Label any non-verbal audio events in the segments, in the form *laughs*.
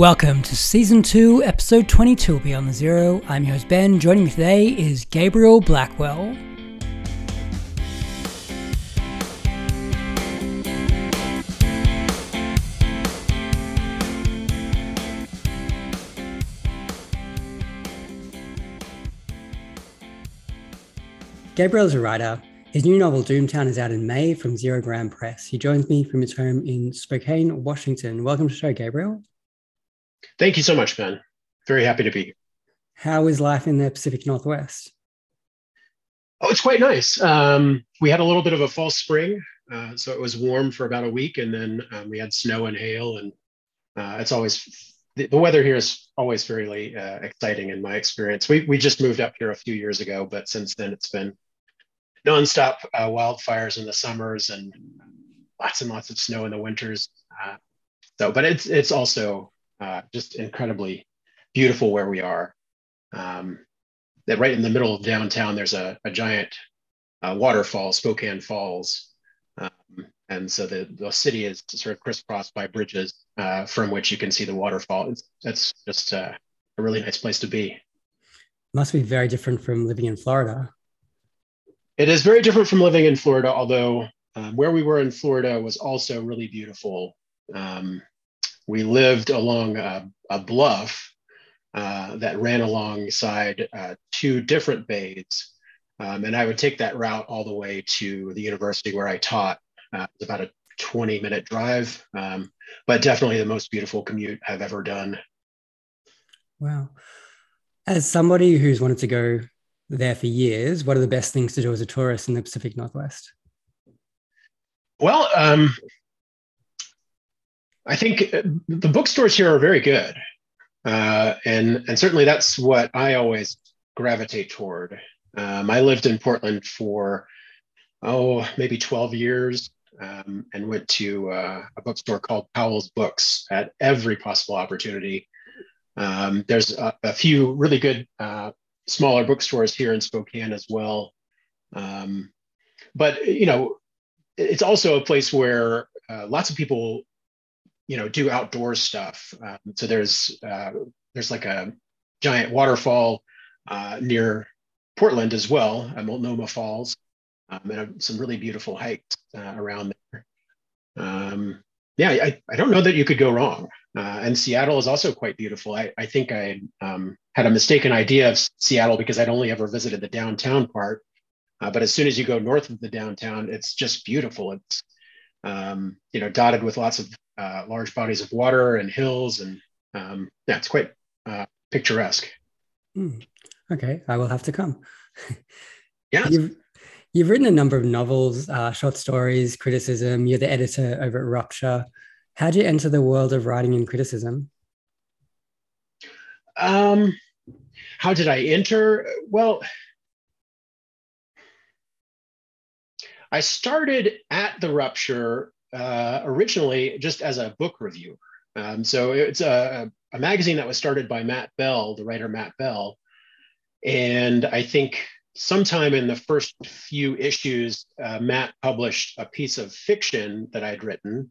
Welcome to Season 2, Episode 22 of Beyond the Zero. I'm your host Ben. Joining me today is Gabriel Blackwell. Gabriel is a writer. His new novel, Doomtown, is out in May from Zerogram Press. He joins me from his home in Spokane, Washington. Welcome to the show, Gabriel. Thank you so much, Ben. Very happy to be here. How is life in the Pacific Northwest? Oh, it's quite nice. Um, we had a little bit of a false spring, uh, so it was warm for about a week, and then um, we had snow and hail, and uh, it's always the, the, weather here is always very uh, exciting in my experience. We we just moved up here a few years ago, but since then it's been nonstop uh, wildfires in the summers and lots and lots of snow in the winters. Uh, so, but it's it's also uh, just incredibly beautiful where we are. Um, that right in the middle of downtown, there's a, a giant uh, waterfall, Spokane Falls. Um, and so the, the city is sort of crisscrossed by bridges uh, from which you can see the waterfall. It's, that's just uh, a really nice place to be. Must be very different from living in Florida. It is very different from living in Florida, although um, where we were in Florida was also really beautiful. Um, we lived along a, a bluff uh, that ran alongside uh, two different bays. Um, and I would take that route all the way to the university where I taught. Uh, it's about a 20 minute drive, um, but definitely the most beautiful commute I've ever done. Wow. As somebody who's wanted to go there for years, what are the best things to do as a tourist in the Pacific Northwest? Well, um, I think uh, the bookstores here are very good. Uh, and, and certainly that's what I always gravitate toward. Um, I lived in Portland for, oh, maybe 12 years um, and went to uh, a bookstore called Powell's Books at every possible opportunity. Um, there's a, a, few really good uh, smaller bookstores here in Spokane as well. Um, but, you know, it's also a place where uh, lots of people you know do outdoor stuff. Um, so there's uh, there's like a giant waterfall uh, near Portland as well, at Multnomah Falls, um, and some really beautiful hikes uh, around there. Um, yeah, I, I don't know that you could go wrong. Uh, and Seattle is also quite beautiful. I, I think I um, had a mistaken idea of Seattle because I'd only ever visited the downtown part. Uh, but as soon as you go north of the downtown, it's just beautiful. It's um, you know dotted with lots of uh, large bodies of water and hills, and um, yeah, it's quite uh, picturesque. Mm. Okay, I will have to come. *laughs* yeah, you've you've written a number of novels, uh, short stories, criticism. You're the editor over at Rupture. How did you enter the world of writing and criticism? Um, how did I enter? Well, I started at the Rupture uh, originally just as a book reviewer. Um, so it's a, a magazine that was started by Matt Bell, the writer Matt Bell. And I think sometime in the first few issues, uh, Matt published a piece of fiction that I'd written.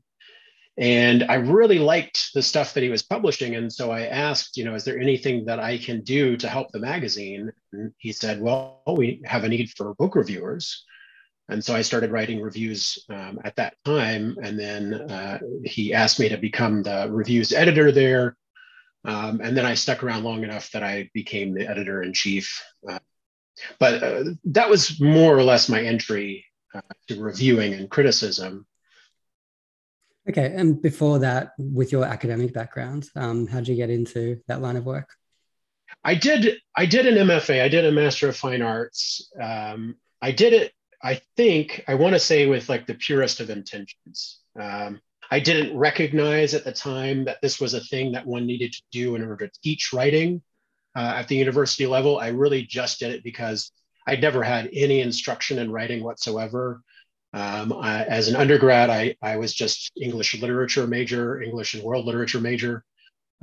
And I really liked the stuff that he was publishing. And so I asked, you know, is there anything that I can do to help the magazine? And he said, well, we have a need for book reviewers. And so I started writing reviews um, at that time. And then uh, he asked me to become the reviews editor there. Um, and then I stuck around long enough that I became the editor in chief. Uh, but uh, that was more or less my entry uh, to reviewing and criticism. Okay. And before that, with your academic background, um, how did you get into that line of work? I did. I did an MFA. I did a Master of Fine Arts. Um, I did it I think I want to say with like the purest of intentions. Um, I didn't recognize at the time that this was a thing that one needed to do in order to teach writing uh, at the university level. I really just did it because I'd never had any instruction in writing whatsoever. Um, I, as an undergrad, I, I was just English literature major, English and world literature major,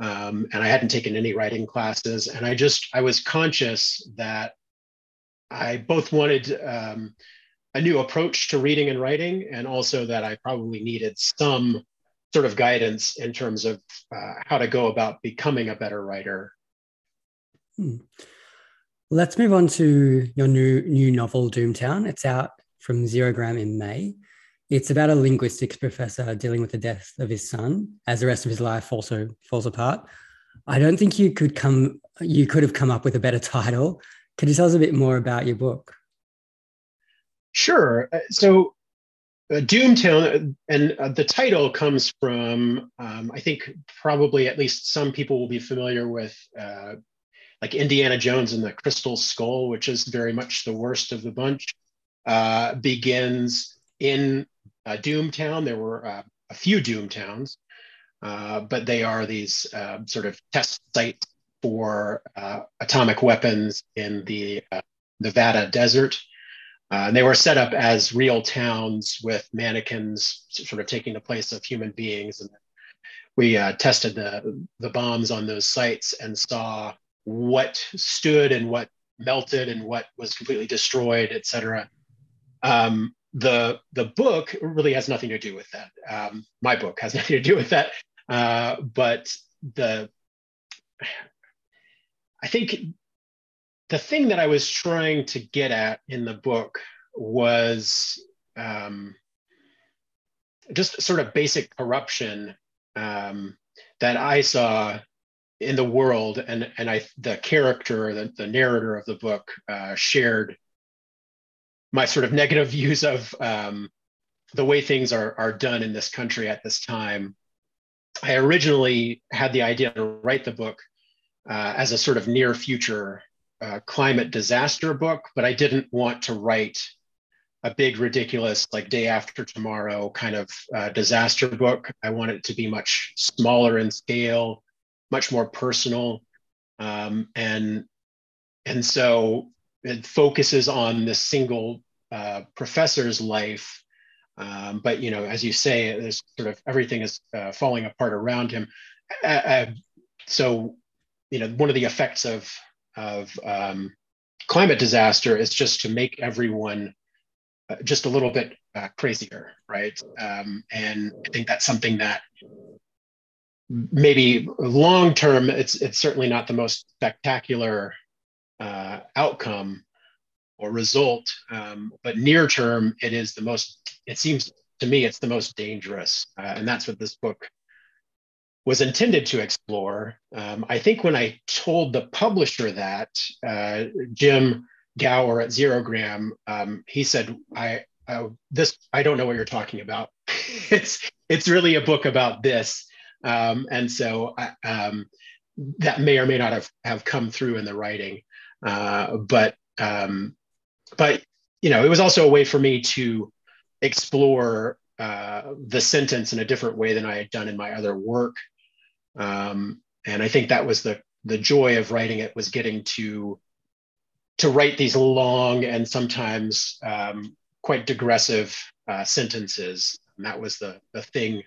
um, and I hadn't taken any writing classes. And I just I was conscious that I both wanted um, a new approach to reading and writing, and also that I probably needed some sort of guidance in terms of uh, how to go about becoming a better writer. Hmm. Let's move on to your new new novel, Doomtown. It's out from Zerogram in May. It's about a linguistics professor dealing with the death of his son as the rest of his life also falls apart. I don't think you could come you could have come up with a better *laughs* title. Could you tell us a bit more about your book? Sure. Uh, so uh, Doomtown, and uh, the title comes from, um, I think probably at least some people will be familiar with uh, like Indiana Jones and the Crystal Skull, which is very much the worst of the bunch, uh, begins in uh, Doomtown. There were uh, a few Doomtowns, but they are these sort of test sites for atomic weapons in the Nevada desert. Uh, and they were set up as real towns with mannequins sort of taking the place of human beings. And we uh, tested the, the bombs on those sites and saw what stood and what melted and what was completely destroyed, et cetera. Um, the, the book really has nothing to do with that. Um, my book has *laughs* nothing to do with that. Uh, but the, I think the thing that I was trying to get at in the book was um, just sort of basic corruption um, that I saw in the world, and and I the character, the, the narrator of the book, uh, shared my sort of negative *laughs* views of um, the way things are are done in this country at this time. I originally had the idea to write the book uh, as a sort of near future climate disaster book, but I didn't want to write a big, ridiculous, like day after tomorrow kind of uh, disaster book. I want it to be much smaller in scale, much more personal, um, and and so it focuses on this single uh, professor's life. Um, but you know, as you say, there's sort of everything is uh, falling apart around him. so, you know, one of the effects of of um, climate disaster is just to make everyone uh, just a little bit uh, crazier, right? Um, and I think that's something that maybe long term, it's it's certainly not the most spectacular uh, outcome or result, um, but near term, it is the most. It seems to me it's the most dangerous, uh, and that's what this book was intended to explore. Um, I think when I told the publisher that, uh, Jim Gauer at Zerogram, um, he said, "I uh, this I don't know what you're talking about. *laughs* it's it's really a book about this." Um, and so um, that may or may not have, have come through in the writing. Uh, but um, but you know, it was also a way for me to explore uh, the sentence in a different way than I had done in my other work. Um, and I think that was the the joy of writing it was getting to to write these long and sometimes um, quite digressive uh, sentences. And that was the the thing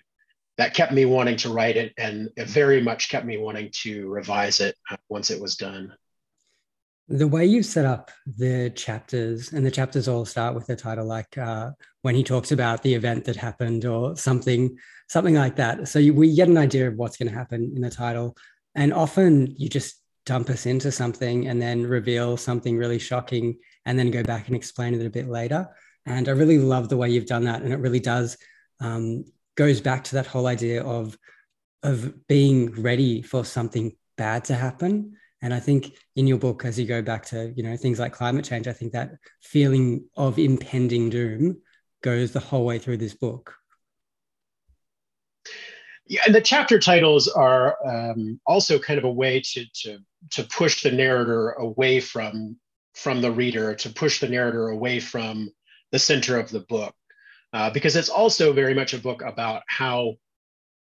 that kept me wanting to write it, and it very much kept me wanting to revise it uh, once it was done. The way you set up the chapters, and the chapters all start with a title, like uh, when he talks about the event that happened or something, something like that. So you, we get an idea of what's going to happen in the title, and often you just dump us into something and then reveal something really shocking, and then go back and explain it a bit later. And I really love the way you've done that, and it really does um, goes back to that whole idea of of being ready for something bad to happen and I think in your book, as you go back to you know things like climate change, I think that feeling of impending doom goes the whole way through this book. Yeah, and the chapter titles are um, also kind of a way to to to push the narrator away from from the reader, to push the narrator away from the center of the book, uh, because it's also very much a book about how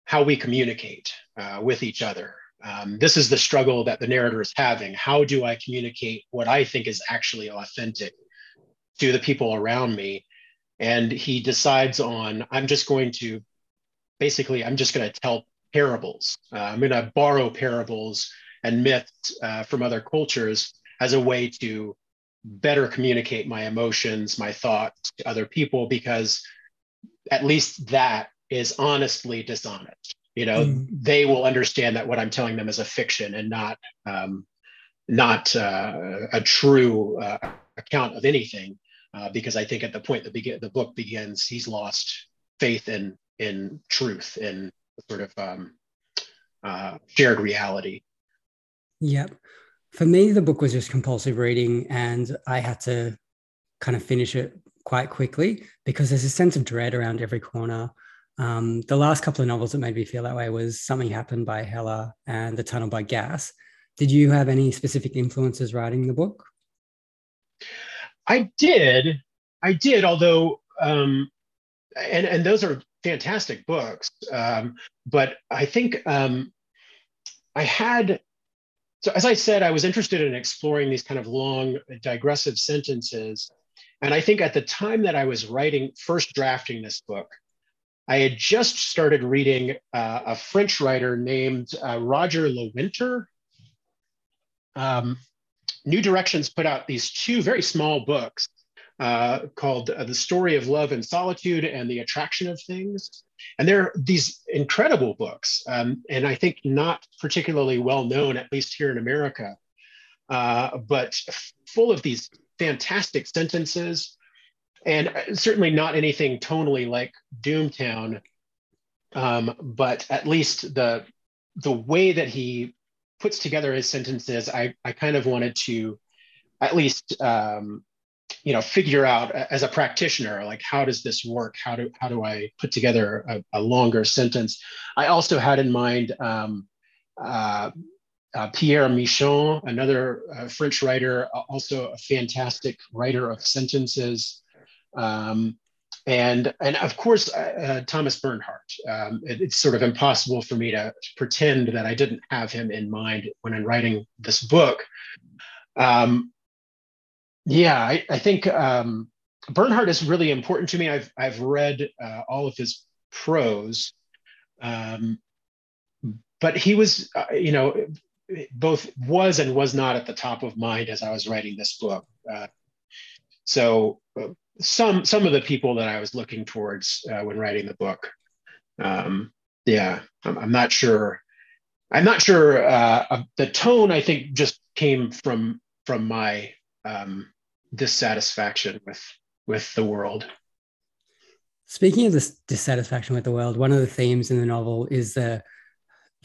how we communicate uh, with each other um, this is the struggle that the narrator is having. How do I communicate what I think is actually authentic to the people around me? And he decides on, I'm just going to basically, I'm just going to tell parables. Uh, I'm going to borrow parables and myths uh, from other cultures as a way to better communicate my emotions, my thoughts to other people, because at least that is honestly dishonest. You know, mm. they will understand that what I'm telling them is a fiction and not um, not uh, a true uh, account of anything. Uh, because I think at the point that begin, the book begins, he's lost faith in in truth in sort of um, uh, shared reality. Yep. For me, the book was just compulsive reading, and I had to kind of finish it quite quickly because there's a sense of dread around every corner. Um, the last couple of novels that made me feel that way was Something Happened by Heller and The Tunnel by Gass. Did you have any specific influences writing the book? I did. I did, although, um, and, and those are fantastic books. Um, but I think um, I had, so as I said, I was interested in exploring these kind of long digressive sentences. And I think at the time that I was writing, first drafting this book, I had just started reading uh, a French writer named uh, Roger Lewinter. Um, New Directions put out these two very small books uh, called uh, The Story of Love and Solitude and The Attraction of Things. And they're these incredible books, um, and I think not particularly well known, at least here in America, uh, but full of these fantastic sentences and uh, certainly not anything tonally like Doomtown, um, but at least the the way that he puts together his sentences, I, I kind of wanted to at least um, you know figure out as a practitioner like how does this work? How do how do i put together a, a longer sentence? I also had in mind um, uh, uh, pierre michon another uh, french writer also a fantastic writer of sentences um, and and of course uh, uh, thomas bernhard um, it, it's sort of impossible for me to pretend that i didn't have him in mind when i'm writing this book um, yeah, I, I think um, Bernhard is really important to me. I've I've read uh, all of his prose, um, but he was, uh, you know, both was and was not at the top of mind as I was writing this book. Uh, so uh, some some of the people that I was looking towards uh, when writing the book, um, yeah, I'm, I'm, not sure. I'm not sure. Uh, the tone I think just came from from my um, dissatisfaction with with the world. Speaking of this dissatisfaction with the world, one of the themes in the novel is the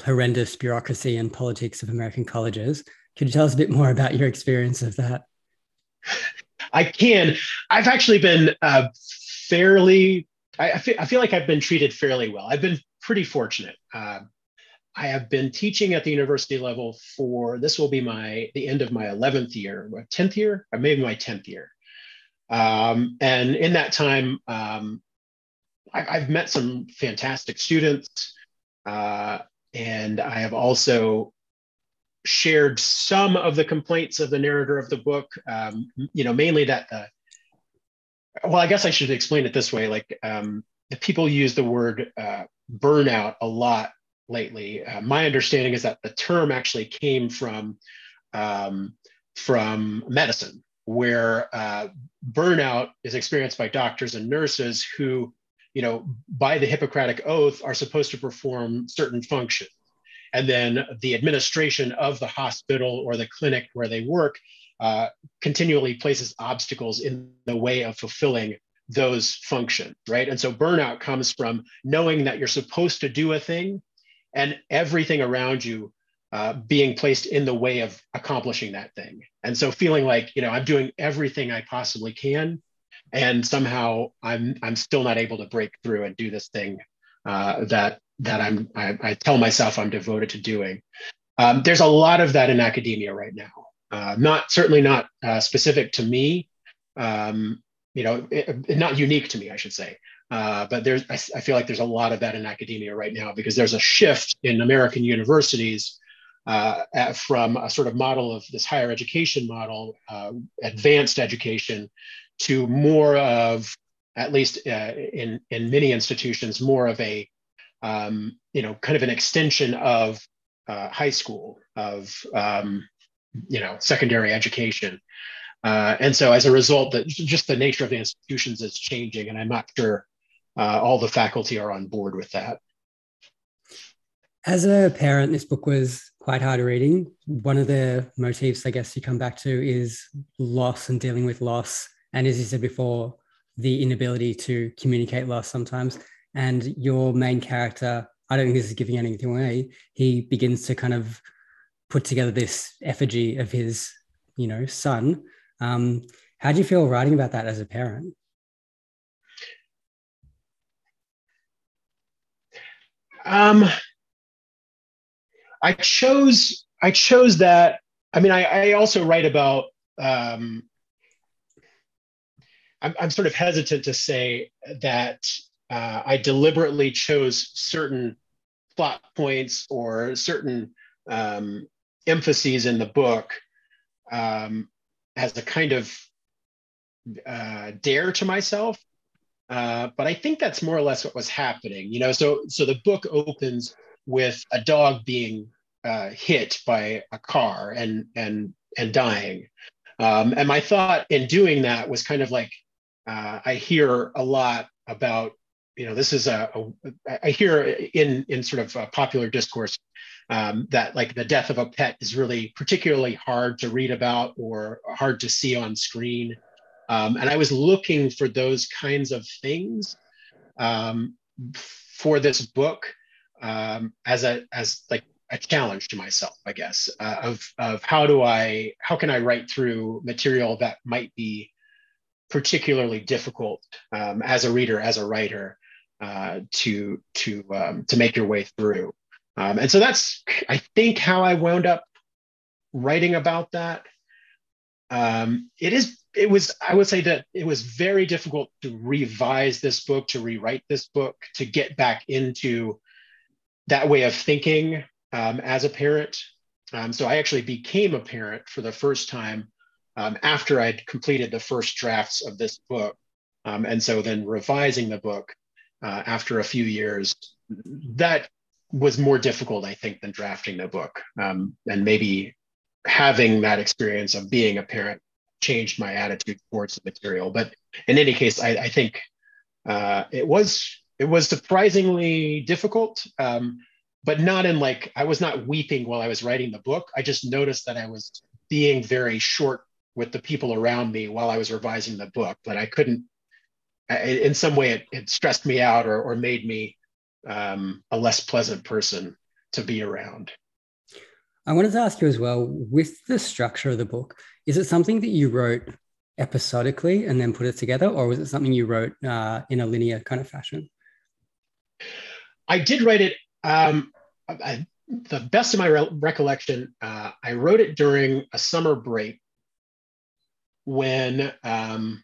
horrendous bureaucracy and politics of American colleges. Could you tell us a bit more about your experience of that? *laughs* I can. I've actually been uh, fairly. I, I, feel, I feel like I've been treated fairly well. I've been pretty fortunate. Uh, I have been teaching at the university level for this will be my the end of my 11th year, 10th year, or maybe my 10th year. Um, and in that time, um, I, have met some fantastic students, uh, and I have also shared some of the complaints of the narrator of the book. Um, you know, mainly that the well, I guess I should explain it this way: like um, people use the word uh, burnout a lot lately. Uh, my understanding is that the term actually came from um, from medicine, where uh, burnout is experienced by doctors and nurses who, you know, by the Hippocratic oath, are supposed to perform certain functions, and then the administration of the hospital or the clinic where they work uh, continually places obstacles in the way of fulfilling those functions, right? And so burnout comes from knowing that you're supposed to do a thing and everything around you uh, being placed in the way of accomplishing that thing. And so feeling like, you know, I'm doing everything I possibly can, and somehow I'm I'm still not able to break through and do this thing uh, that that I'm I, I, tell myself I'm devoted to doing. Um, there's a lot of that in academia right now. Uh, not certainly not uh, specific to me. Um, you know, it, it, not unique to me, I should say. Uh, but there's, I, I, feel like there's a lot of that in academia right now because there's a shift in American universities uh, at, from a sort of model of this higher education model, uh, advanced education, to more of, at least uh, in in many institutions, more of a, um, you know, kind of an extension of uh, high school, of um, you know, secondary education. Uh, and so as a result, that just the nature of the institutions is changing, and I'm not sure uh, all the faculty are on board with that. As a parent, this book was quite hard reading. One of the motifs, I guess, you come back to is loss and dealing with loss. And as you said before, the inability to communicate loss sometimes. And your main character, I don't think this is giving anything away, he begins to kind of put together this effigy of his, you know, son. Um, how do you feel writing about that as a parent? Um, I chose I chose that. I mean, I, I also write about. Um, I'm, I'm sort of hesitant to say that uh, I deliberately chose certain plot points or certain um, emphases in the book um, as a kind of uh, dare to myself. Uh, but I think that's more or less what was happening. You know, so so the book opens with a dog being uh, hit by a car and and and dying. Um, and my thought in doing that was kind of like uh, I hear a lot about you know this is a, a I hear in in sort of popular discourse um, that like the death of a pet is really particularly hard to read about or hard to see on screen. Um, and I was looking for those kinds of things um, for this book um, as a as like a challenge to myself, I guess, uh, of of how do I how can I write through material that might be particularly difficult um, as a reader, as a writer, uh, to to um, to make your way through. Um, and so that's I think how I wound up writing about that. Um, it is it was I would say that it was very difficult to revise this book, to rewrite this book, to get back into that way of thinking um, as a parent. Um, so I actually became a parent for the first time um, after I'd completed the first drafts of this book. Um, and so then revising the book uh, after a few years, that was more difficult, I think, than drafting the book. Um, and maybe having that experience of being a parent changed my attitude towards the material. But in any case, I, I think uh, it was it was surprisingly difficult. Um, but not in like I was not weeping while I was writing the book. I just noticed that I was being very short with the people around me while I was revising the book. But I couldn't. In some way, it, it stressed me out or, or made me um, a less pleasant person to be around. I wanted to ask you as well with the structure of the book, is it something that you wrote episodically and then put it together, or was it something you wrote uh, in a linear kind of fashion? I did write it um, I, the best of my re- recollection, uh, I wrote it during a summer break when um,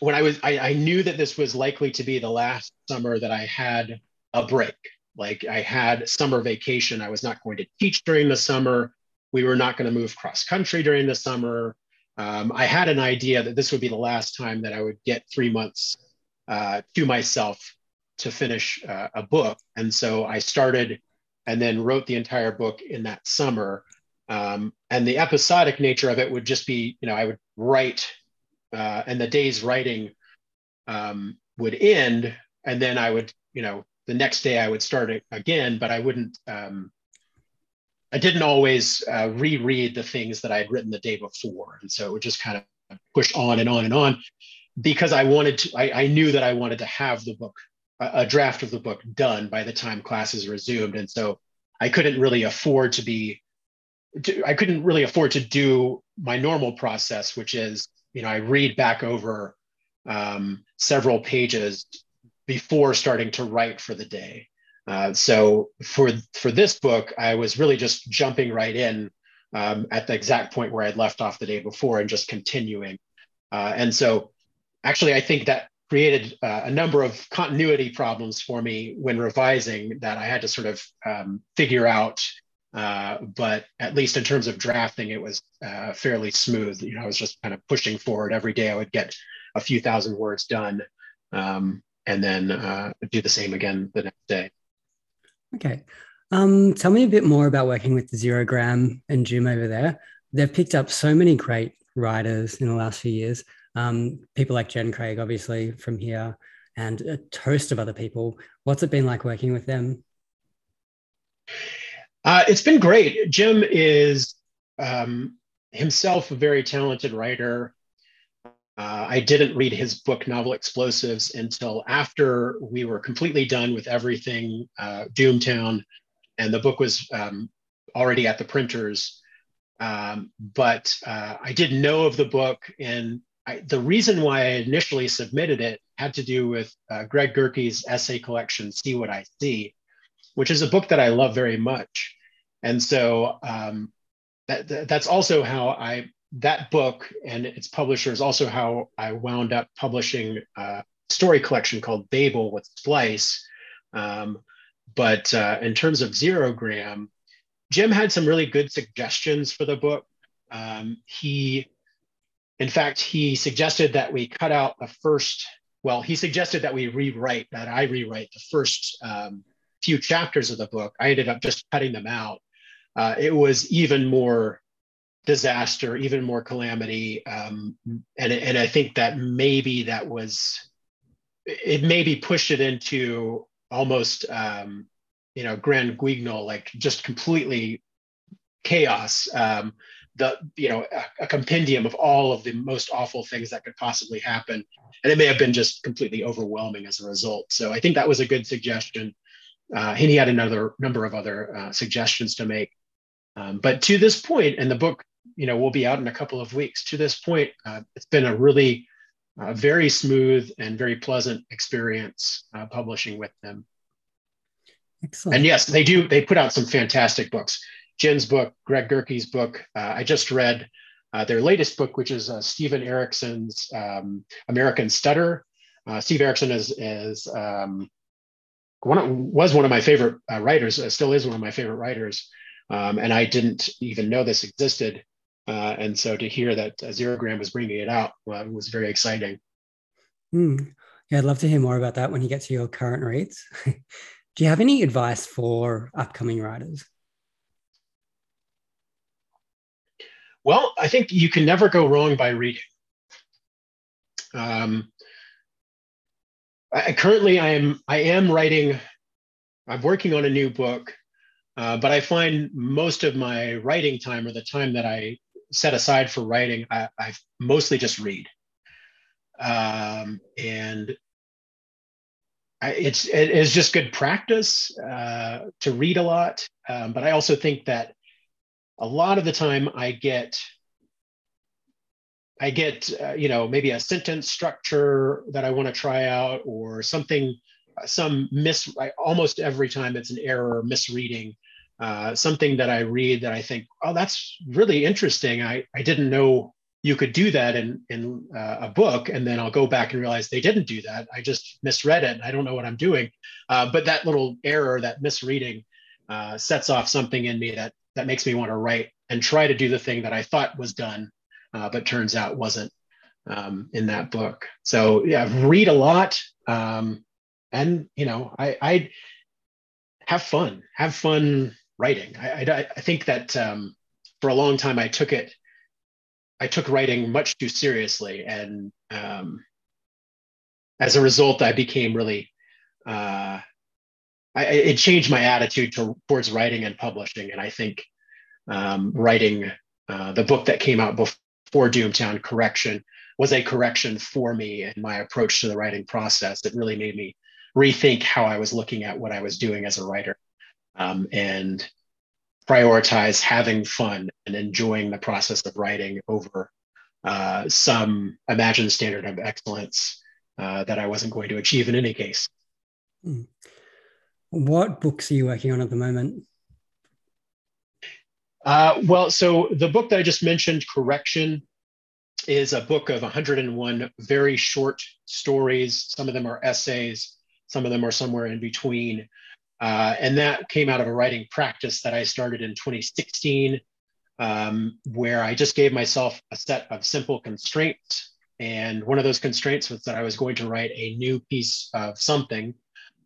when I was I, I knew that this was likely to be the last summer that I had a break. Like I had summer vacation. I was not going to teach during the summer. We were not going to move cross country during the summer. Um, I had an idea that this would be the last time that I would get three months uh, to myself to finish uh, a book. And so I started and then wrote the entire book in that summer. Um, and the episodic nature of it would just be, you know, I would write, uh, and the day's writing um, would end, and then I would, you know, the next day I would start it again, but I wouldn't. Um, I didn't always uh, reread the things that I had written the day before, and so it would just kind of push on and on and on because I wanted to. I, I knew that I wanted to have the book a draft of the book done by the time classes resumed and so i couldn't really afford to be i couldn't really afford to do my normal process which is you know i read back over um, several pages before starting to write for the day uh, so for for this book i was really just jumping right in um, at the exact point where i'd left off the day before and just continuing uh, and so actually i think that created uh, a number of continuity problems for me when revising that I had to sort of um, figure out. Uh, but at least in terms of drafting, it was uh, fairly smooth. You know, I was just kind of pushing forward every day. I would get a few thousand words done, um, and then uh, do the same again the next day. Okay. Um, tell me a bit more about working with Zerogram and Jim over there. They've picked up so many great writers in the last few years um, people like Jen Craig, obviously from here, and a host of other people. What's it been like working with them? Uh, it's been great. Jim is um, himself a very talented writer. Uh, I didn't read his book, Novel Explosives, until after we were completely done with everything uh, Doomtown, and the book was um, already at the printers. Um, but uh, I did know of the book, and I, the reason why I initially submitted it had to do with uh, Greg Gerke's essay collection, See What I See, which is a book that I love very much. And so um, that, that's also how I that book and its publisher is also how I wound up publishing a story collection called Babel with Splice. Um, but uh, in terms of Zerogram, Jim had some really good suggestions for the book. Um, he, in fact, he suggested that we cut out the first. Well, he suggested that we rewrite that I rewrite the first um, few chapters of the book. I ended up just cutting them out. Uh, it was even more disaster, even more calamity. Um, and, and I think that maybe that was, it maybe pushed it into almost, um, you know, grand guignol, like just completely chaos. Um, the, you know, a, a, compendium of all of the most awful things that could possibly happen. And it may have been just completely overwhelming as a result. So I think that was a good suggestion. Uh, and he had another number of other uh, suggestions to make. Um, but to this point, and the book you know, will be out in a couple of weeks. To this point, uh, it's been a really uh, very smooth and very pleasant experience uh, publishing with them. Excellent. And yes, they do. They put out some fantastic books. Jen's book, Greg Gerke's book. Uh, I just read uh, their latest book, which is uh, Steven Erickson's um, American Stutter. Steve Erikson is, is um, one of, was one of my favorite writers. still is one of my favorite writers. Um, and I didn't even know this existed. Uh, and so to hear that uh, Zerogram was bringing it out uh, was very exciting. Mm. Yeah, I'd love to hear more about that when you get to your current reads. *laughs* Do you have any advice for upcoming writers? Well, I think you can never go wrong by reading. Um, I, currently, I am I am writing. I'm working on a new book, uh, but I find most of my writing time or the time that I set aside for writing, I, I mostly just read. Um, and I, it's it is just good practice uh, to read a lot. Um, but I also think that a lot of the time I get I get uh, you know maybe a sentence structure that I want to try out or something some miss almost every time it's an error misreading uh, something that I read that I think, oh, that's really interesting. I, I didn't know you could do that in, in uh, a book. And then I'll go back and realize they didn't do that. I just misread it. And I don't know what I'm doing. Uh, but that little error, that misreading, uh, sets off something in me that, that makes me want to write and try to do the thing that I thought was done, uh, but turns out wasn't um, in that book. So yeah, read a lot. Um, and, you know, I, I have fun, have fun writing. I, I, I think that um, for a long time I took it, I took writing much too seriously, and um, as a result, I became really, uh, I, it changed my attitude to, towards writing and publishing. And I think um, writing uh, the book that came out before Doomtown, Correction, was a correction for me and my approach to the writing process. It really made me rethink how I was looking at what I was doing as a writer um, and prioritize having fun and enjoying the process of writing over uh, some imagined standard of excellence uh, that I wasn't going to achieve in any case. Hmm. What books are you working on at the moment? Uh, well, so the book that I just mentioned, Correction, is a book of 101 very short stories. Some of them are essays, some of them are somewhere in between. Uh, and that came out of a writing practice that I started in 2016, um, where I just gave myself a set of simple constraints. And one of those constraints was that I was going to write a new piece of something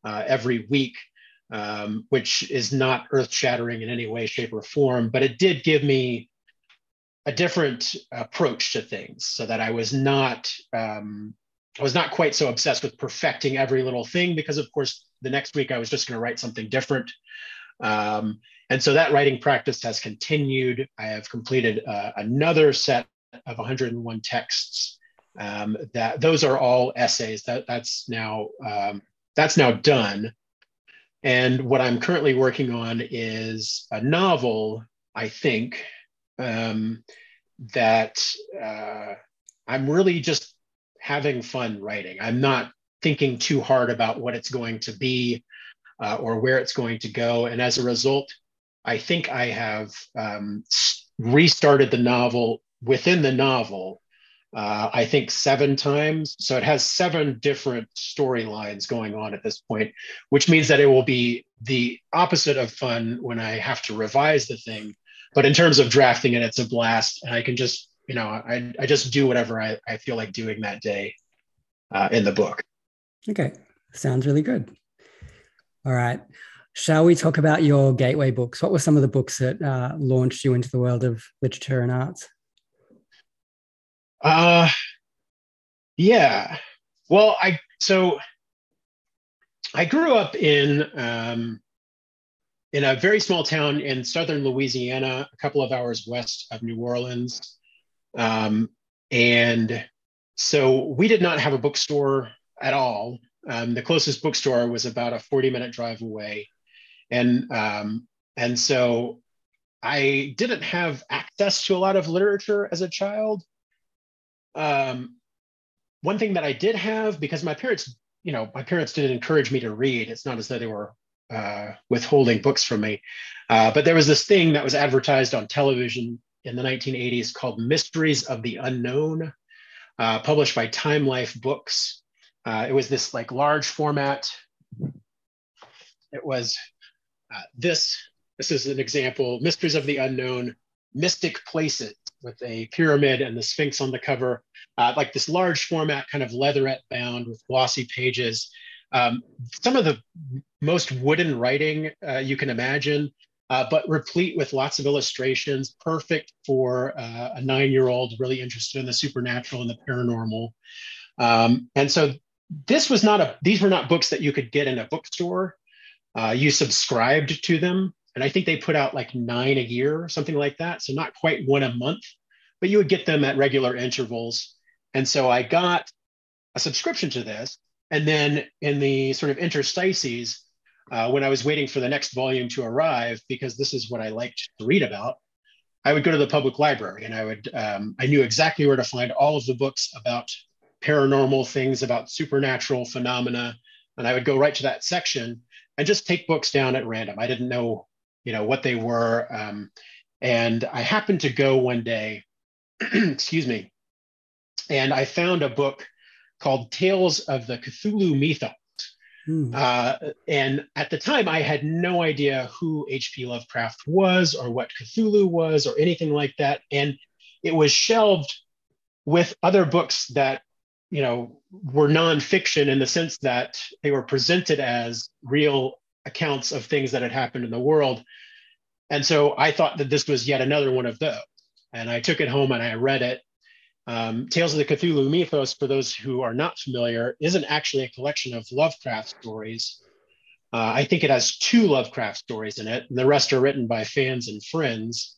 uh, every week, um, which is not earth shattering in any way, shape, or form, but it did give me a different approach to things so that I was not um, I was not quite so obsessed with perfecting every little thing because, of course, the next week I was just going to write something different. Um, and so that writing practice has continued. I have completed uh, another set of 101 texts. Um, that those are all essays. That that's now um, that's now done. And what I'm currently working on is a novel. I think um, that uh, I'm really just having fun writing. I'm not thinking too hard about what it's going to be uh, or where it's going to go. And as a result, I think I have um, restarted the novel within the novel, uh, I think seven times. So it has seven different storylines going on at this point, which means that it will be the opposite of fun when I have to revise the thing. But in terms of drafting it, it's a blast. And I can just you know, I, I just do whatever I, I feel like doing that day uh, in the book. Okay. Sounds really good. All right. Shall we talk about your gateway books? What were some of the books that uh, launched you into the world of literature and arts? Uh, yeah. Well, I so I grew up in um, in a very small town in southern Louisiana, a couple of hours west of New Orleans. Um, and so we did not have a bookstore at all. Um, the closest bookstore was about a 40 minute drive away. And, um, and so I didn't have access to a lot of literature as a child. Um, one thing that I did have, because my parents, you know, my parents didn't encourage me to read. It's not as though they were uh, withholding books from me. Uh, but there was this thing that was advertised on television in the 1980s called Mysteries of the Unknown, uh, published by Time Life Books. Uh, it was this like large format. It was uh, this. This is an example, Mysteries of the Unknown, Mystic Places with a pyramid and the Sphinx on the cover, uh, like this large format, kind of leatherette bound with glossy pages. Um, some of the most wooden writing uh, you can imagine uh, but replete with lots of illustrations, perfect for uh, a nine-year-old really interested in the supernatural and the paranormal. Um, and so this was not a; these were not books that you could get in a bookstore. Uh, you subscribed to them, and I think they put out like nine a year, or something like that. So not quite one a month, but you would get them at regular intervals. And so I got a subscription to this, and then in the sort of interstices, uh, when I was waiting for the next volume to arrive, because this is what I liked to read about, I would go to the public library and I would, um, I knew exactly where to find all of the books about paranormal things, about supernatural phenomena. And I would go right to that section and just take books down at random. I didn't know, you know, what they were. Um, and I happened to go one day, *clears throat* excuse me, and I found a book called Tales of the Cthulhu Mythos Hmm. Uh, and at the time, I had no idea who H.P. Lovecraft was or what Cthulhu was or anything like that. And it was shelved with other books that, you know, were nonfiction in the sense that they were presented as real accounts of things that had happened in the world. And so I thought that this was yet another one of those. And I took it home and I read it. Um, Tales of the Cthulhu Mythos, for those who are not familiar, isn't actually a collection of Lovecraft stories. Uh, I think it has two Lovecraft stories in it, and the rest are written by fans and friends.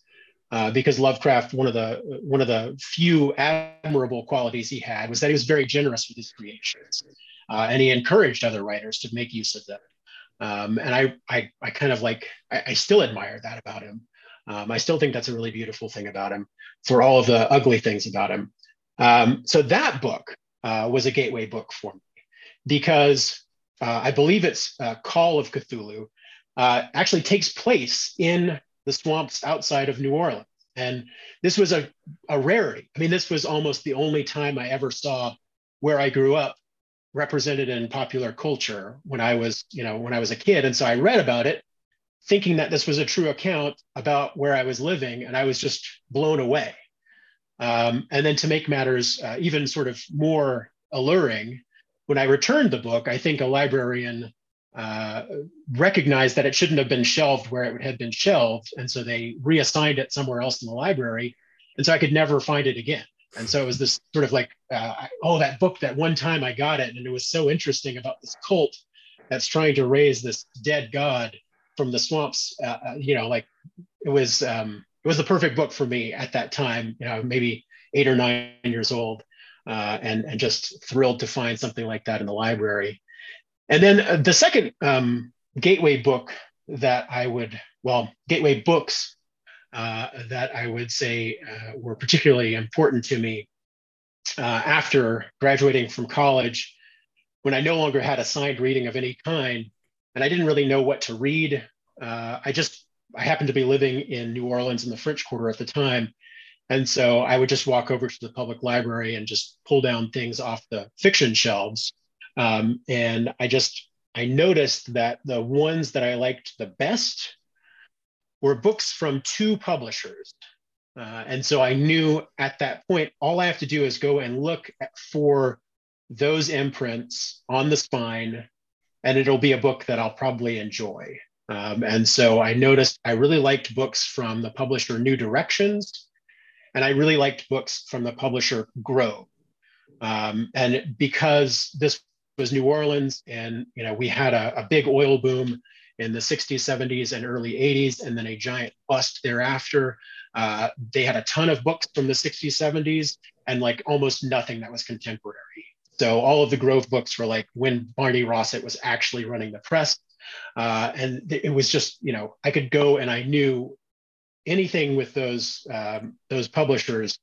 Uh, because Lovecraft, one of the one of the few admirable qualities he had was that he was very generous with his creations, uh, and he encouraged other writers to make use of them. Um, and I, I, I kind of like, I, I still admire that about him. Um, I still think that's a really beautiful thing about him for all of the ugly things about him. Um, so that book uh, was a gateway book for me because uh, I believe it's uh, Call of Cthulhu uh, actually takes place in the swamps outside of New Orleans. And this was a, a rarity. I mean, this was almost the only time I ever saw where I grew up represented in popular culture when I was, you know, when I was a kid. And so I read about it thinking that this was a true account about where I was living, and I was just blown away. Um, and then to make matters uh, even sort of more alluring, when I returned the book, I think a librarian uh, recognized that it shouldn't have been shelved where it had been shelved. And so they reassigned it somewhere else in the library. And so I could never find it again. And so it was this sort of like, uh, oh, that book, that one time I got it. And it was so interesting about this cult that's trying to raise this dead god from the swamps. Uh, uh, you know, like it was, um, it was the perfect book for me at that time, you know, maybe eight or nine years old, uh, and, and just thrilled to find something like that in the library. And then uh, the second um, gateway book that I would, well, gateway books uh, that I would say uh, were particularly important to me uh, after graduating from college, when I no longer had assigned reading of any kind, and I didn't really know what to read. Uh, I just, I happened to be living in New Orleans in the French Quarter at the time. And so I would just walk over to the public library and just pull down things off the fiction shelves. Um, and I just, I noticed that the ones that I liked the best were books from two publishers. Uh, and so I knew at that point, all I have to do is go and look at, for those imprints on the spine, and it'll be a book that I'll probably enjoy. Um, and so I noticed I really liked books from the publisher New Directions, and I really liked books from the publisher Grove. Um, and because this was New Orleans, and you know we had a, a big oil boom in the 60s, 70s, and early 80s, and then a giant bust thereafter. Uh, they had a ton of books from the 60s, 70s, and like almost nothing that was contemporary. So all of the Grove books were like when Barney Rosset was actually running the press. Uh, and it was just, you know, I could go and I knew anything with those um, those publishers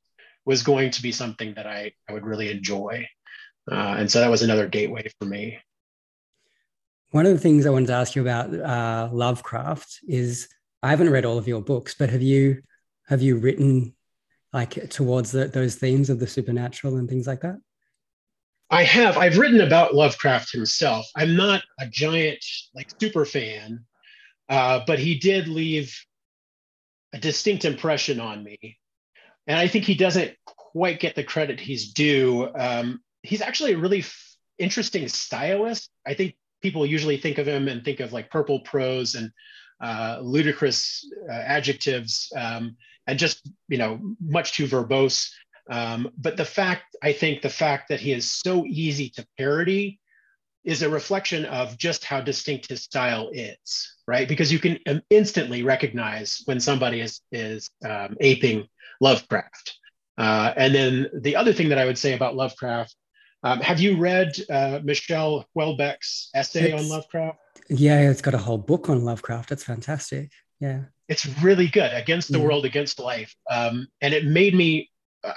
was going to be something that I, I would really enjoy. Uh, and so that was another gateway for me. One of the things I wanted to ask you about uh, Lovecraft is I haven't read all of your books, but have you have you written like towards the, those themes of the supernatural and things like that? I have. I've written about Lovecraft himself. I'm not a giant like super fan, uh, but he did leave a distinct impression on me, and I think he doesn't quite get the credit he's due. Um, he's actually a really f- interesting stylist. I think people usually think of him and think of like purple prose and uh, ludicrous uh, adjectives um, and just you know much too verbose. Um, but the fact, I think, the fact that he is so easy to parody is a reflection of just how distinct his style is, right? Because you can instantly recognize when somebody is is um, aping Lovecraft. Uh, and then the other thing that I would say about Lovecraft um, have you read uh, Michel Houellebecq's essay it's, on Lovecraft? Yeah, it's got a whole book on Lovecraft. It's fantastic. Yeah. It's really good, Against the yeah. World, Against Life. Um, and it made me,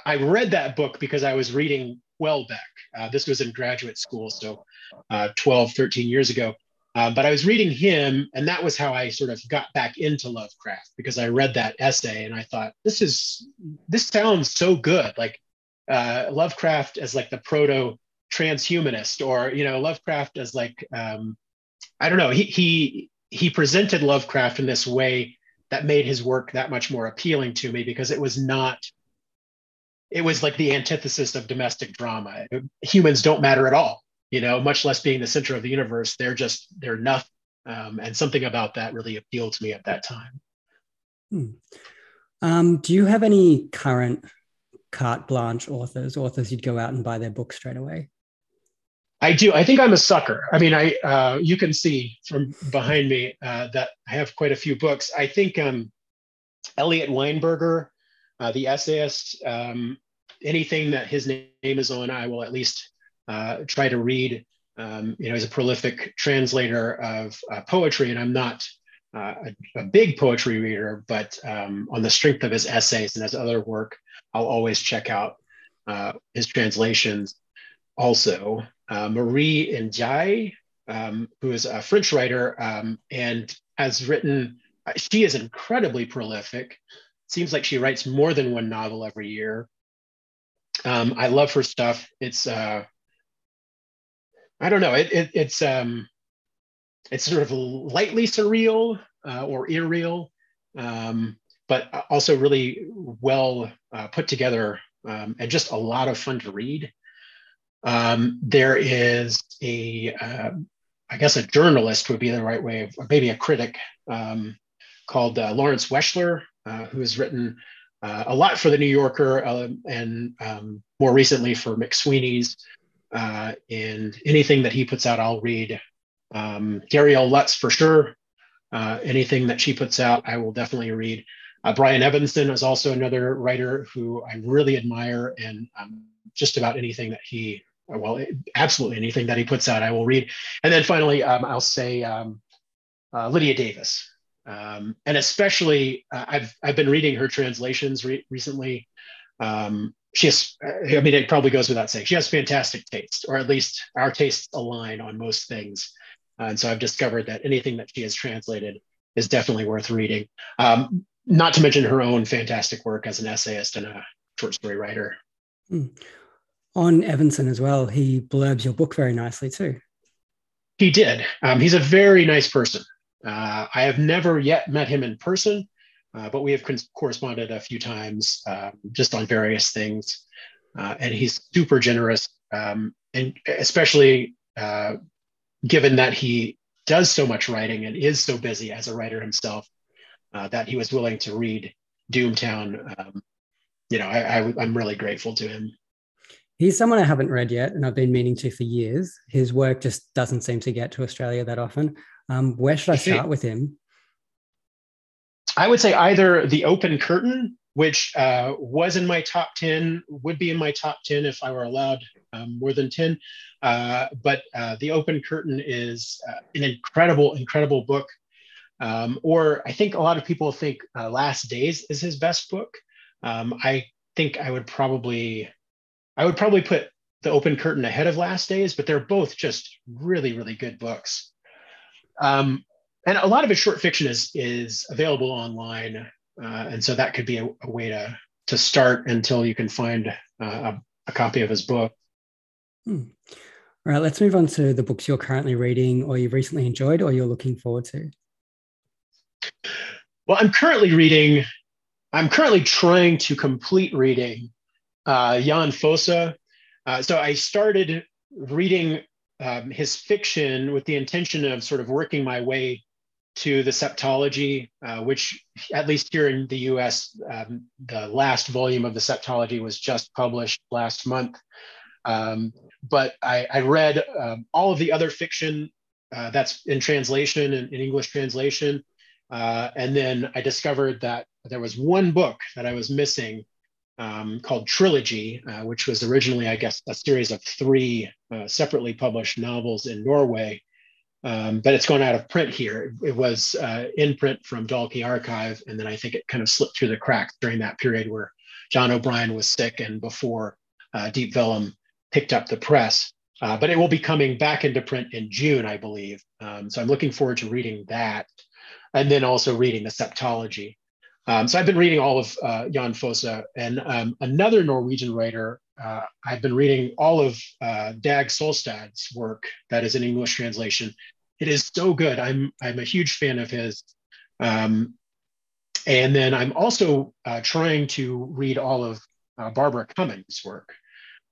I read that book because I was reading Houellebecq. Uh, this was in graduate school, so uh, 12, 13 years ago. Uh, but I was reading him, and that was how I sort of got back into Lovecraft because I read that essay and I thought, this is, this sounds so good. Like uh, Lovecraft as like the proto transhumanist, or you know Lovecraft as like um, I don't know. He he he presented Lovecraft in this way that made his work that much more appealing to me because it was not. It was like the antithesis of domestic drama. Humans don't matter at all, you know, much less being the center of the universe. They're just they're nothing. Um, and something about that really appealed to me at that time. Hmm. Um, do you have any current carte blanche authors, authors you'd go out and buy their book straight away? I do. I think I'm a sucker. I mean, I uh, you can see from behind me uh, that I have quite a few books. I think um, Eliot Weinberger, uh, the essayist, um, anything that his name is on, I will at least uh, try to read. Um, you know, he's a prolific translator of uh, poetry, and I'm not uh, a, a, big poetry reader, but um, on the strength of his essays and his other work, I'll always check out uh, his translations. Also, uh, Marie Ndiaye, um, who is a French writer um, and has written, uh, she is incredibly prolific. Seems like she writes more than one novel every year. Um, I love her stuff. It's, uh, I don't know, it, it, it's, um, it's sort of lightly surreal uh, or irreal. Um, but also really well uh, put together um, and just a lot of fun to read. Um, there is a, uh, I guess a journalist would be the right way, or maybe a critic um, called uh, Lawrence Weschler, uh, who has written uh, a lot for the New Yorker uh, and um, more recently for McSweeney's. Uh, and anything that he puts out, I'll read. Um, Gariel Lutz for sure. Uh, anything that she puts out, I will definitely read. Uh, Brian Evenson is also another writer who I really admire, and um, just about anything that he, well, absolutely anything that he puts out, I will read. And then finally, um, I'll say um, uh, Lydia Davis. Um, and especially, uh, I've, I've been reading her translations re- recently. Um, she has, I mean, it probably goes without saying, she has fantastic taste, or at least our tastes align on most things. Uh, and so I've discovered that anything that she has translated is definitely worth reading. Um, not to mention her own fantastic work as an essayist and a short story writer. Mm. On Evenson as well, he blurbs your book very nicely too. He did. Um, he's a very nice person. Uh, I have never yet met him in person, uh, but we have corresponded a few times uh, just on various things. Uh, and he's super generous, um, and especially uh, given that he does so much writing and is so busy as a writer himself, uh, that he was willing to read Doomtown. Um, you know, I, I, I'm really grateful to him. He's someone I haven't read yet, and I've been meaning to for years. His work just doesn't seem to get to Australia that often. Um, where should I start with him? I would say either The Open Curtain, which uh, was in my top 10, would be in my top 10 if I were allowed um, more than 10. Uh, but uh, The Open Curtain is uh, an incredible, incredible book. Um, or I think a lot of people think uh, Last Days is his best book. Um, I think I would probably, I would probably put The Open Curtain ahead of Last Days, but they're both just really, really good books. Um, and a lot of his short fiction is is available online, uh, and so that could be a, a, way to to start until you can find uh, a, a, copy of his book. Hmm. All right, let's move on to the books you're currently reading, or you've recently enjoyed, or you're looking forward to. Well, I'm currently reading. I'm currently trying to complete reading uh, Jan Fosse. Uh, so I started reading um, his fiction with the intention of sort of working my way to the septology, uh, which at least here in the US, um, the last volume of the septology was just published last month. Um, but I, I read um, all of the other fiction uh, that's in translation, in, in English translation. Uh, and then I discovered that there was one book that I was missing um, called Trilogy, uh, which was originally, I guess, a series of three uh, separately published novels in Norway. Um, but it's gone out of print here. It was uh, in print from Dalkey Archive, and then I think it kind of slipped through the cracks during that period where John O'Brien was sick and before uh, Deep Vellum picked up the press. Uh, but it will be coming back into print in June, I believe. Um, so I'm looking forward to reading that, and then also reading the Septology. Um, so I've been reading all of uh, Jan Fosse and um, another Norwegian writer. Uh, I've been reading all of uh, Dag Solstad's work that is in English translation. It is so good. I'm I'm a huge fan of his. Um, and then I'm also uh, trying to read all of uh, Barbara Comyns' work.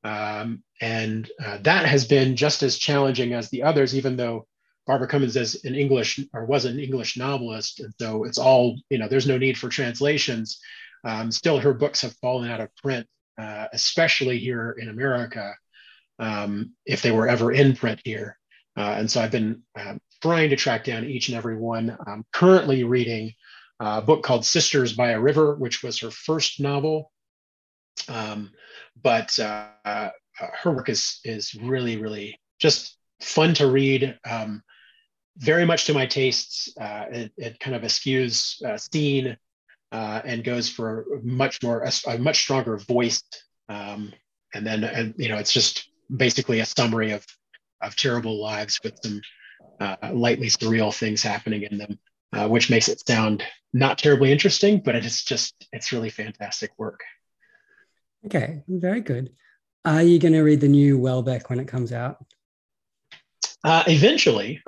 Um, and uh, that has been just as challenging as the others, even though Barbara Comyns is an English or was an English novelist, and so it's all you know. There's no need for translations. Um, still, her books have fallen out of print, uh, especially here in America, um, if they were ever in print here. Uh, and so I've been uh, trying to track down each and every one. I'm currently reading a book called Sisters by a River, which was her first novel. Um, but uh, uh, her work is is really really just fun to read. Um, very much to my tastes. Uh, it, it, kind of eschews uh, scene uh, and goes for much more a, a much stronger voice. Um, and then and you know it's just basically a summary of of terrible lives with some uh, lightly surreal things happening in them, uh, which makes it sound not terribly interesting, but it's just it's really fantastic work. Okay, very good. Are you going to read the new Houellebecq when it comes out? Uh, eventually,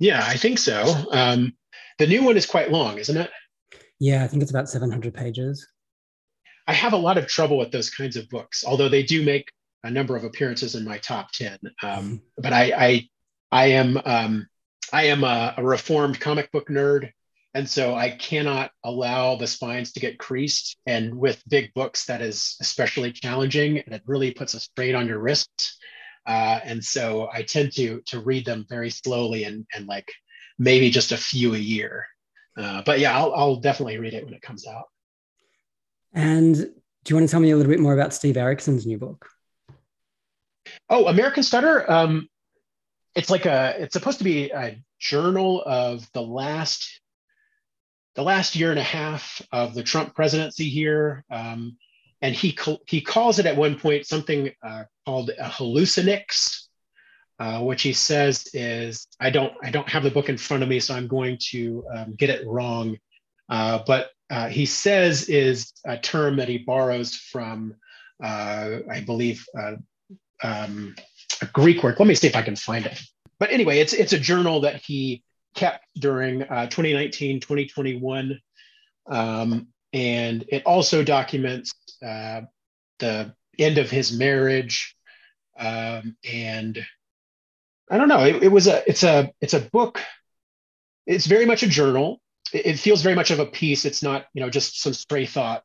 yeah, I think so. Um, the new one is quite long, isn't it? Yeah, I think it's about 700 pages. I have a lot of trouble with those kinds of books, although they do make a number of appearances in my top 10. Um, but I, I, I am, um, I am a, a, reformed comic book nerd. And so I cannot allow the spines to get creased. And with big books, that is especially challenging and it really puts a strain on your wrists. Uh, and so I tend to to read them very slowly and and like maybe just a few a year. Uh, but yeah, I'll, I'll definitely read it when it comes out. And do you want to tell me a little bit more about Steve Erickson's new book? Oh, American Stutter. Um, it's like a. It's supposed to be a journal of the last, the last year and a half of the Trump presidency here. Um, and he he calls it at one point something uh, called a hallucinix, uh, which he says is I don't I don't have the book in front of me, so I'm going to um, get it wrong. Uh, but uh, he says is a term that he borrows from uh, I believe uh, um, a Greek word. Let me see if I can find it. But anyway, it's it's a journal that he kept during 2019 2021. Um, and it also documents uh, the end of his marriage, um, and I don't know. It, it, was a it's a it's a book. It's very much a journal. It, it, feels very much of a piece. It's not you know just some stray thought.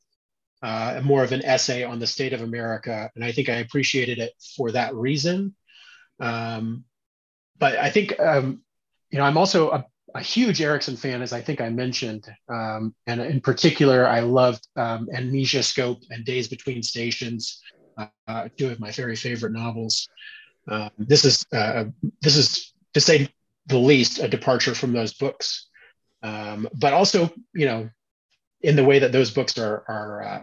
Uh, more of an essay on the state of America, and I think I appreciated it for that reason. Um, but I think um, you know I'm also a a huge Erickson fan, as I think I mentioned. Um, and in particular, I loved um, Amnesiascope and Days Between Stations, uh, two of my very favorite novels. Um, this is uh, this is to say the least a departure from those books, um, but also you know in the way that those books are are uh,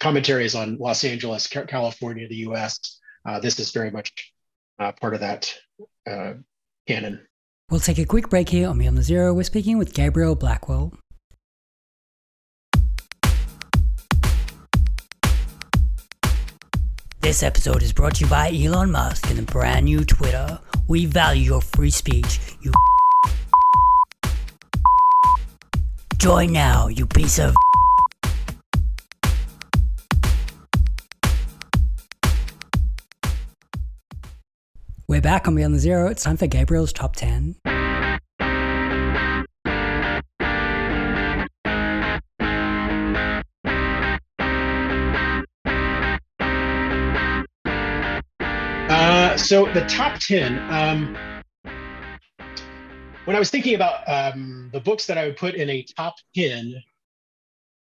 commentaries on Los Angeles, California, the U.S. Uh, this is very much uh, part of that uh, canon. We'll take a quick break here on Beyond the Zero. We're speaking with Gabriel Blackwell. This episode is brought to you by Elon Musk and the brand new Twitter. We value your free speech, you Join now, you piece of We're back on Beyond the Zero. It's time for Gabriel's Top 10. So the top 10, um, when I was thinking about um, the books that I would put in a top 10,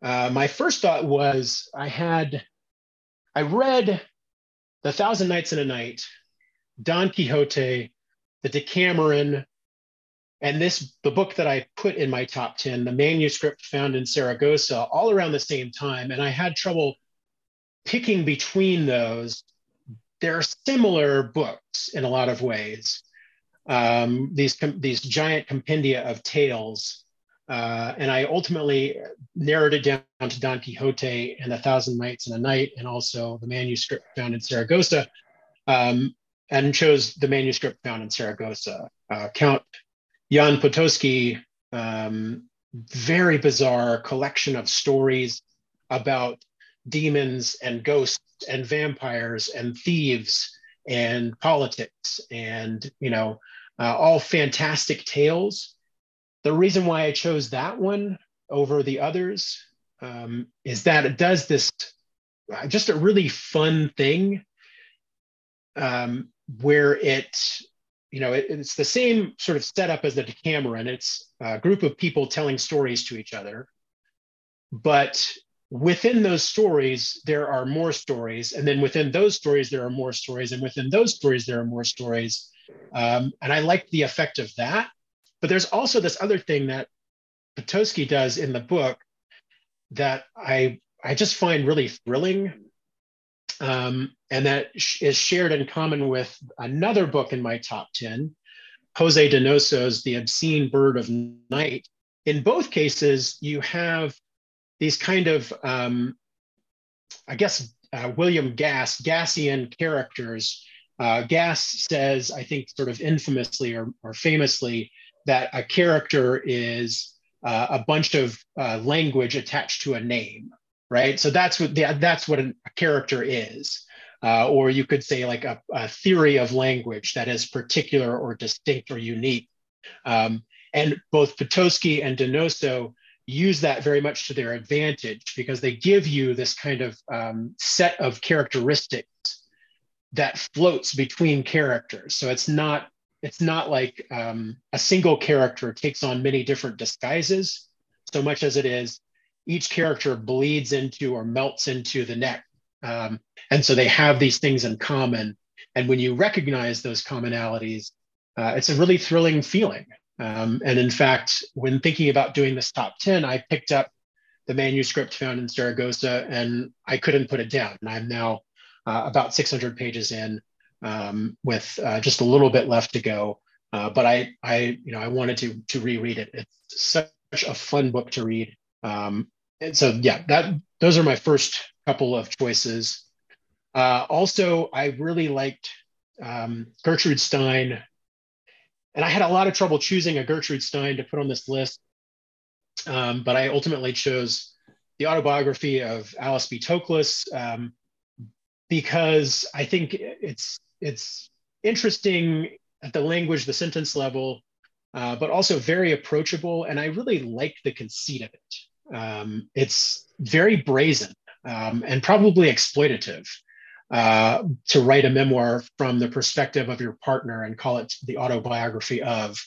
uh, my first thought was I had, I read The Thousand Nights and a Night Don Quixote, the Decameron, and this the book that I put in my top 10, the manuscript found in Saragossa, all around the same time. And I had trouble picking between those. They're similar books in a lot of ways. Um, these, these giant compendia of tales. Uh, and I ultimately narrowed it down to Don Quixote and A Thousand Nights and a Night, and also the manuscript found in Saragossa. Um, and chose the manuscript found in Saragossa. Uh, Count Jan Potocki, um, very bizarre collection of stories about demons and ghosts and vampires and thieves and politics and you know uh, all fantastic tales. The reason why i chose that one over the others um, is that it does this uh, just a really fun thing um, where it you know it, it's the same sort of setup as the decameron. It's a group of people telling stories to each other but within those stories there are more stories and then within those stories there are more stories and within those stories there are more stories um, and i like the effect of that but there's also this other thing that Potocki does in the book that i i just find really thrilling um, and that is shared in common with another book in my top 10, Jose Donoso's The Obscene Bird of Night. In both cases, you have these kind of, um, I guess, uh, William Gass, Gassian characters. Uh, Gass says, I think, sort of infamously or, or famously, that a character is uh, a bunch of uh, language attached to a name right? So that's what the, that's what a character is. Uh, or you could say like a, a, theory of language that is particular or distinct or unique. Um, and both Potocki and Donoso use that very much to their advantage because they give you this kind of um, set of characteristics that floats between characters. So it's not it's not like um, a single character takes on many different disguises so much as it is each character bleeds into or melts into the next. Um, and so they have these things in common. And when you recognize those commonalities, uh, it's a really thrilling feeling. Um, and in fact, when thinking about doing this top 10, I picked up the manuscript found in Saragossa and I couldn't put it down. And I'm now uh, about 600 pages in um, with uh, just a little bit left to go. Uh, but I, I, you know, I wanted to to reread it. It's such a fun book to read. Um, and so, yeah, that those are my first couple of choices. Uh, also, I really liked um, Gertrude Stein and I had a lot of trouble choosing a Gertrude Stein to put on this list, um, but I ultimately chose the autobiography of Alice B. Toklas um, because I think it's it's interesting at the language, the sentence level, uh, but also very approachable. And I really like the conceit of it. Um, it's very brazen um, and probably exploitative uh, to write a memoir from the perspective of your partner and call it the autobiography of.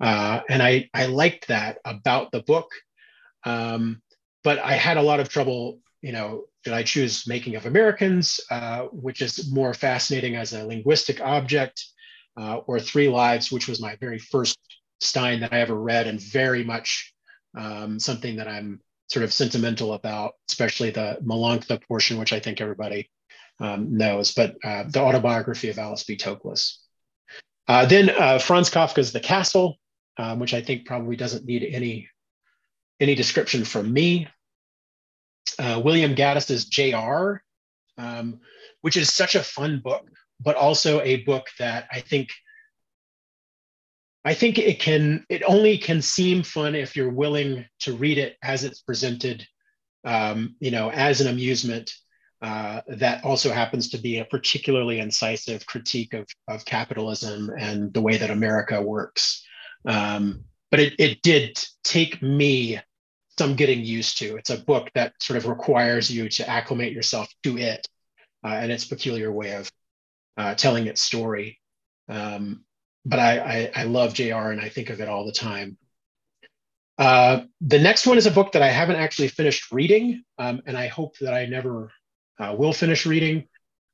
Uh, and I, I liked that about the book. Um, but I had a lot of trouble, you know, did I choose Making of Americans, uh, which is more fascinating as a linguistic object, uh, or Three Lives, which was my very first Stein that I ever read and very much um, something that I'm sort of sentimental about, especially the Melanctha portion, which I think everybody um, knows, but uh, the autobiography of Alice B. Toklas. Uh, then uh, Franz Kafka's The Castle, um, which I think probably doesn't need any, any description from me. Uh, William Gaddis's J.R., um, which is such a fun book, but also a book that I think I think it can it only can seem fun if you're willing to read it as it's presented, um, you know, as an amusement uh, that also happens to be a particularly incisive critique of, of capitalism and the way that America works. Um, but it, it did take me some getting used to. It's a book that sort of requires you to acclimate yourself to it uh, and its peculiar way of uh, telling its story. Um, but I, I, I, love JR and I think of it all the time. Uh, the next one is a book that I haven't actually finished reading, um, and I hope that I never uh, will finish reading.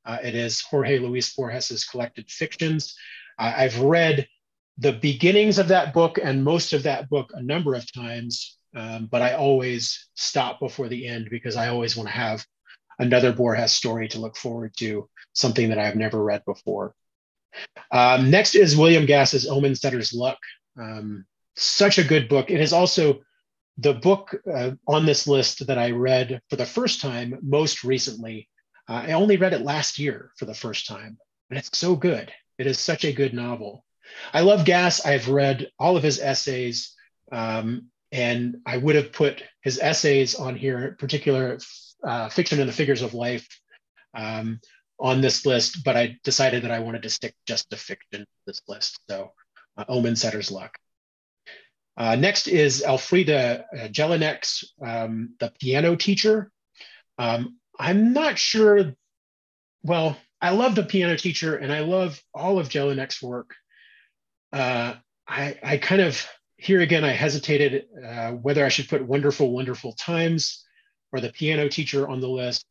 Uh, it is Jorge Luis Borges's collected fictions. Uh, I've read the beginnings of that book and most of that book a number of times, um, but I always stop before the end because I always want to have another Borges story to look forward to, something that I've never read before. Um, next is William Gass's Omen Setter's Luck. Um, such a good book. It is also the book uh, on this list that I read for the first time most recently, uh, I only read it last year for the first time, and it's so good. It is such a good novel. I love Gass. I've read all of his essays, um, and I would have put his essays on here, particular uh, fiction and the figures of life, um, on this list, but I decided that I wanted to stick just to fiction this list. So, uh, Omen Setter's Luck. Uh, next is Elfriede uh, Jelinek's um, The Piano Teacher. Um, I'm not sure, well, I love The Piano Teacher and I love all of Jelinek's work. Uh, I, I kind of, here again, I hesitated uh, whether I should put Wonderful, Wonderful Times or The Piano Teacher on the list.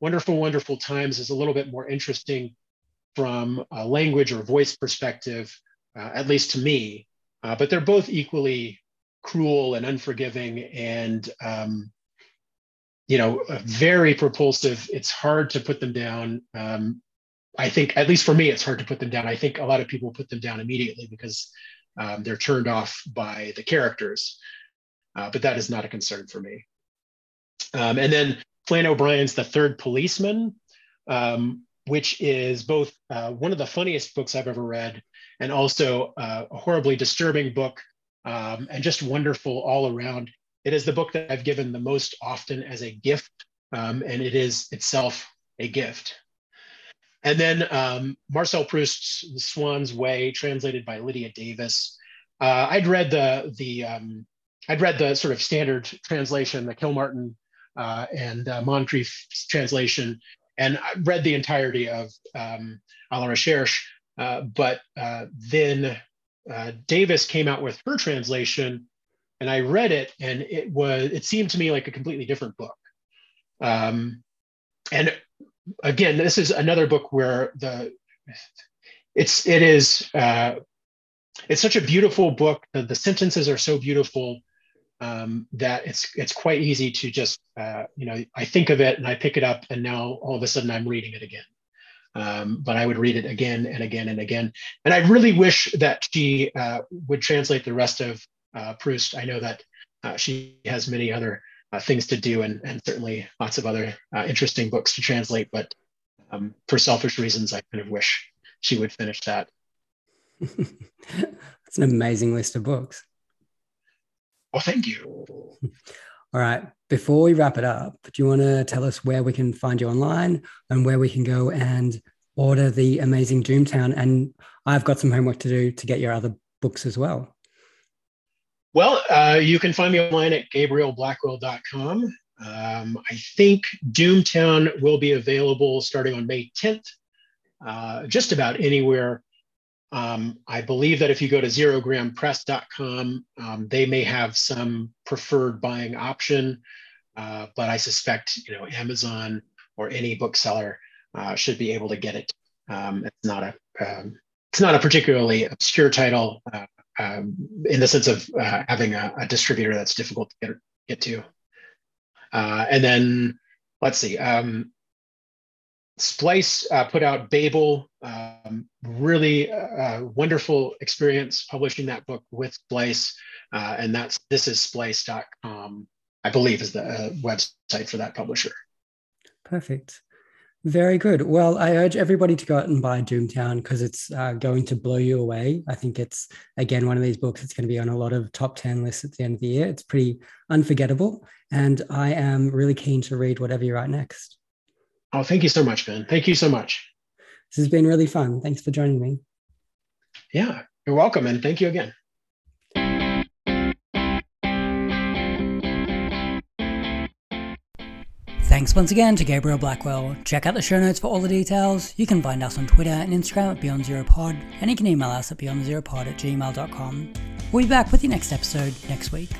Wonderful, Wonderful Times is a little bit more interesting from a language or voice perspective, uh, at least to me. Uh, but they're both equally cruel and unforgiving and um, you know very propulsive. It's hard to put them down. Um, i think at least for me it's hard to put them down. I think a lot of people put them down immediately because um, they're turned off by the characters. Uh, but that is not a concern for me. Um, and then flann o'brien's the third policeman um, which is both uh, one of the funniest books i've ever read and also uh, a horribly disturbing book um, and just wonderful all around. It is the book that I've given the most often as a gift, um, and it is itself a gift. And then um, Marcel Proust's The Swan's Way, translated by Lydia Davis. uh, I'd read the the um, I'd read the sort of standard translation, the Kilmartin uh, and uh, Moncrieff translation, and I read the entirety of um, A la Recherche. Uh, but uh, then uh, Davis came out with her translation, and I read it, and it was it seemed to me like a completely different book. Um, and again, this is another book where the it's it is uh, it's such a beautiful book. The, the sentences are so beautiful um, that it's it's quite easy to just uh, you know I think of it and I pick it up and now all of a sudden I'm reading it again. Um, but I would read it again and again and again. And I really wish that she uh, would translate the rest of uh, Proust. I know that uh, she has many other uh, things to do and, and certainly lots of other uh, interesting books to translate. But um, for selfish reasons, I kind of wish she would finish that. *laughs* It's an amazing list of books. Well, thank you. *laughs* All right. Before we wrap it up, do you want to tell us where we can find you online and where we can go and order the amazing Doomtown? And I've got some homework to do to get your other books as well. Well, uh, you can find me online at gabrielblackwell.com. Um, I think Doomtown will be available starting on May 10th, uh, just about anywhere um, I believe that if you go to zerogrampress.com, um, they may have some preferred buying option, uh, but I suspect you know Amazon or any bookseller uh, should be able to get it. Um, it's not a um, it's not a particularly obscure title uh, um, in the sense of uh, having a, a, distributor that's difficult to get get to. Uh, and then let's see. Um, Splice uh, put out Babel, um, really uh, wonderful experience publishing that book with Splice. Uh, and that's this is splice.com, I believe is the uh, website for that publisher. Perfect. Very good. Well, I urge everybody to go out and buy Doomtown because it's uh, going to blow you away. I think it's, again, one of these books that's going to be on a lot of top 10 lists at the end of the year. It's pretty unforgettable. And I am really keen to read whatever you write next. Oh, thank you so much, Ben. Thank you so much. This has been really fun. Thanks for joining me. Yeah, you're welcome. And thank you again. Thanks once again to Gabriel Blackwell. Check out the show notes for all the details. You can find us on Twitter and Instagram at Beyond Zero Pod, and you can email us at beyondzeropod at gmail.com. We'll be back with your next episode next week.